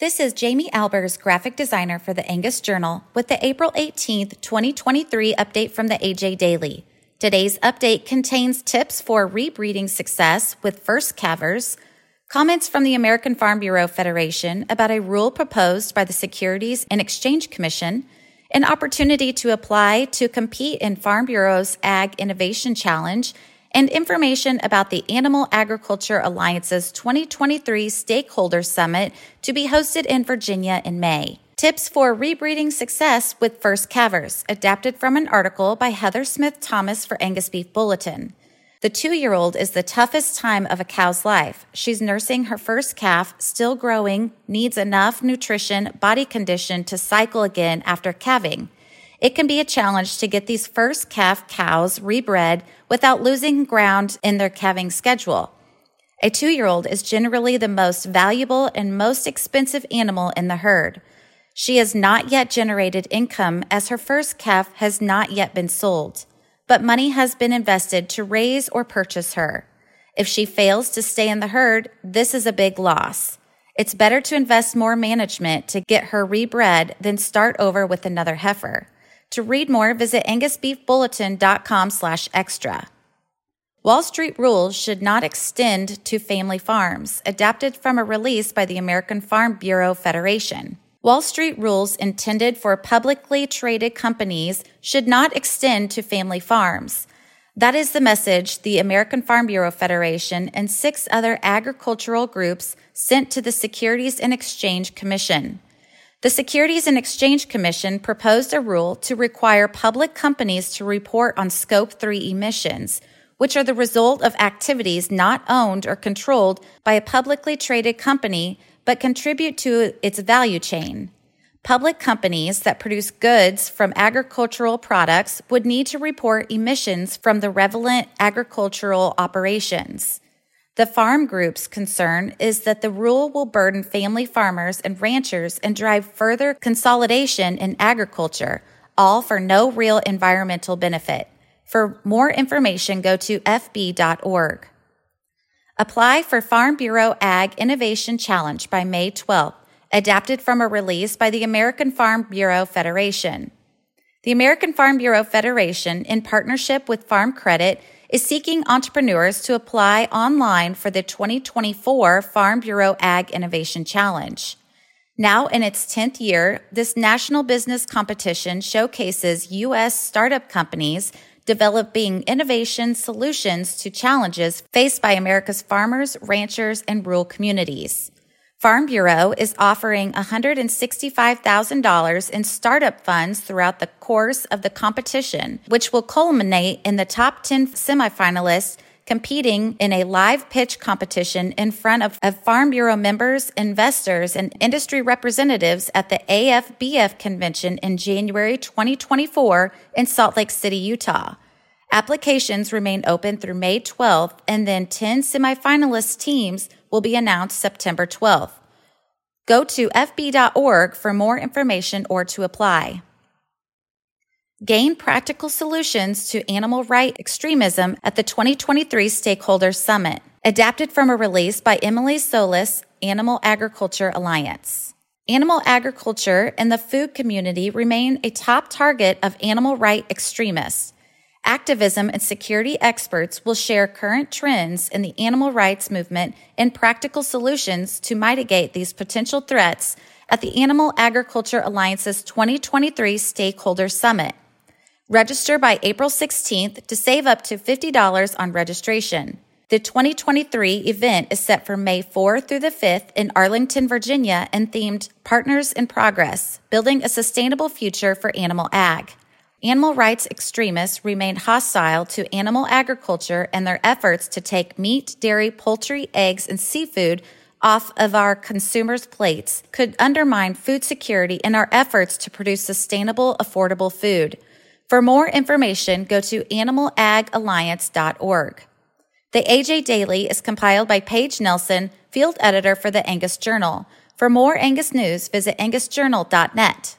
This is Jamie Albers, graphic designer for the Angus Journal, with the April 18th, 2023 update from the AJ Daily. Today's update contains tips for rebreeding success with first calvers, comments from the American Farm Bureau Federation about a rule proposed by the Securities and Exchange Commission, an opportunity to apply to compete in Farm Bureau's Ag Innovation Challenge, and information about the Animal Agriculture Alliance's 2023 Stakeholder Summit to be hosted in Virginia in May. Tips for rebreeding success with first calvers, adapted from an article by Heather Smith Thomas for Angus Beef Bulletin. The two year old is the toughest time of a cow's life. She's nursing her first calf, still growing, needs enough nutrition, body condition to cycle again after calving. It can be a challenge to get these first calf cows rebred without losing ground in their calving schedule. A two year old is generally the most valuable and most expensive animal in the herd. She has not yet generated income as her first calf has not yet been sold, but money has been invested to raise or purchase her. If she fails to stay in the herd, this is a big loss. It's better to invest more management to get her rebred than start over with another heifer. To read more, visit angusbeefbulletin.com slash extra. Wall Street rules should not extend to family farms, adapted from a release by the American Farm Bureau Federation. Wall Street rules intended for publicly traded companies should not extend to family farms. That is the message the American Farm Bureau Federation and six other agricultural groups sent to the Securities and Exchange Commission. The Securities and Exchange Commission proposed a rule to require public companies to report on Scope 3 emissions, which are the result of activities not owned or controlled by a publicly traded company but contribute to its value chain. Public companies that produce goods from agricultural products would need to report emissions from the relevant agricultural operations. The farm group's concern is that the rule will burden family farmers and ranchers and drive further consolidation in agriculture, all for no real environmental benefit. For more information, go to fb.org. Apply for Farm Bureau Ag Innovation Challenge by May 12th, adapted from a release by the American Farm Bureau Federation. The American Farm Bureau Federation, in partnership with Farm Credit, is seeking entrepreneurs to apply online for the 2024 Farm Bureau Ag Innovation Challenge. Now in its 10th year, this national business competition showcases U.S. startup companies developing innovation solutions to challenges faced by America's farmers, ranchers, and rural communities. Farm Bureau is offering $165,000 in startup funds throughout the course of the competition, which will culminate in the top 10 semifinalists competing in a live pitch competition in front of, of, Farm Bureau members, investors, and industry representatives at the AFBF convention in January 2024 in Salt Lake City, Utah. Applications remain open through May 12th, and then 10 semifinalist teams will be announced September 12th. Go to fb.org for more information or to apply. Gain practical solutions to animal right extremism at the 2023 Stakeholders Summit, adapted from a release by Emily Solis, Animal Agriculture Alliance. Animal agriculture and the food community remain a top target of animal right extremists activism, and security experts will share current trends in the animal rights movement and practical solutions to mitigate these potential threats at the Animal Agriculture Alliance's 2023 Stakeholder Summit. Register by April 16th to save up to $50 on registration. The 2023 event is set for May 4th through the 5th in Arlington, Virginia, and themed Partners in Progress Building a Sustainable Future for Animal Ag animal rights extremists remain hostile to animal agriculture and their efforts to take meat, dairy, poultry, eggs, and seafood off of our consumers' plates could undermine food security and our efforts to produce sustainable, affordable food. For more information, go to animalagalliance.org. The AJ Daily is compiled by Paige Nelson, field editor for the Angus Journal. For more Angus news, visit angusjournal.net.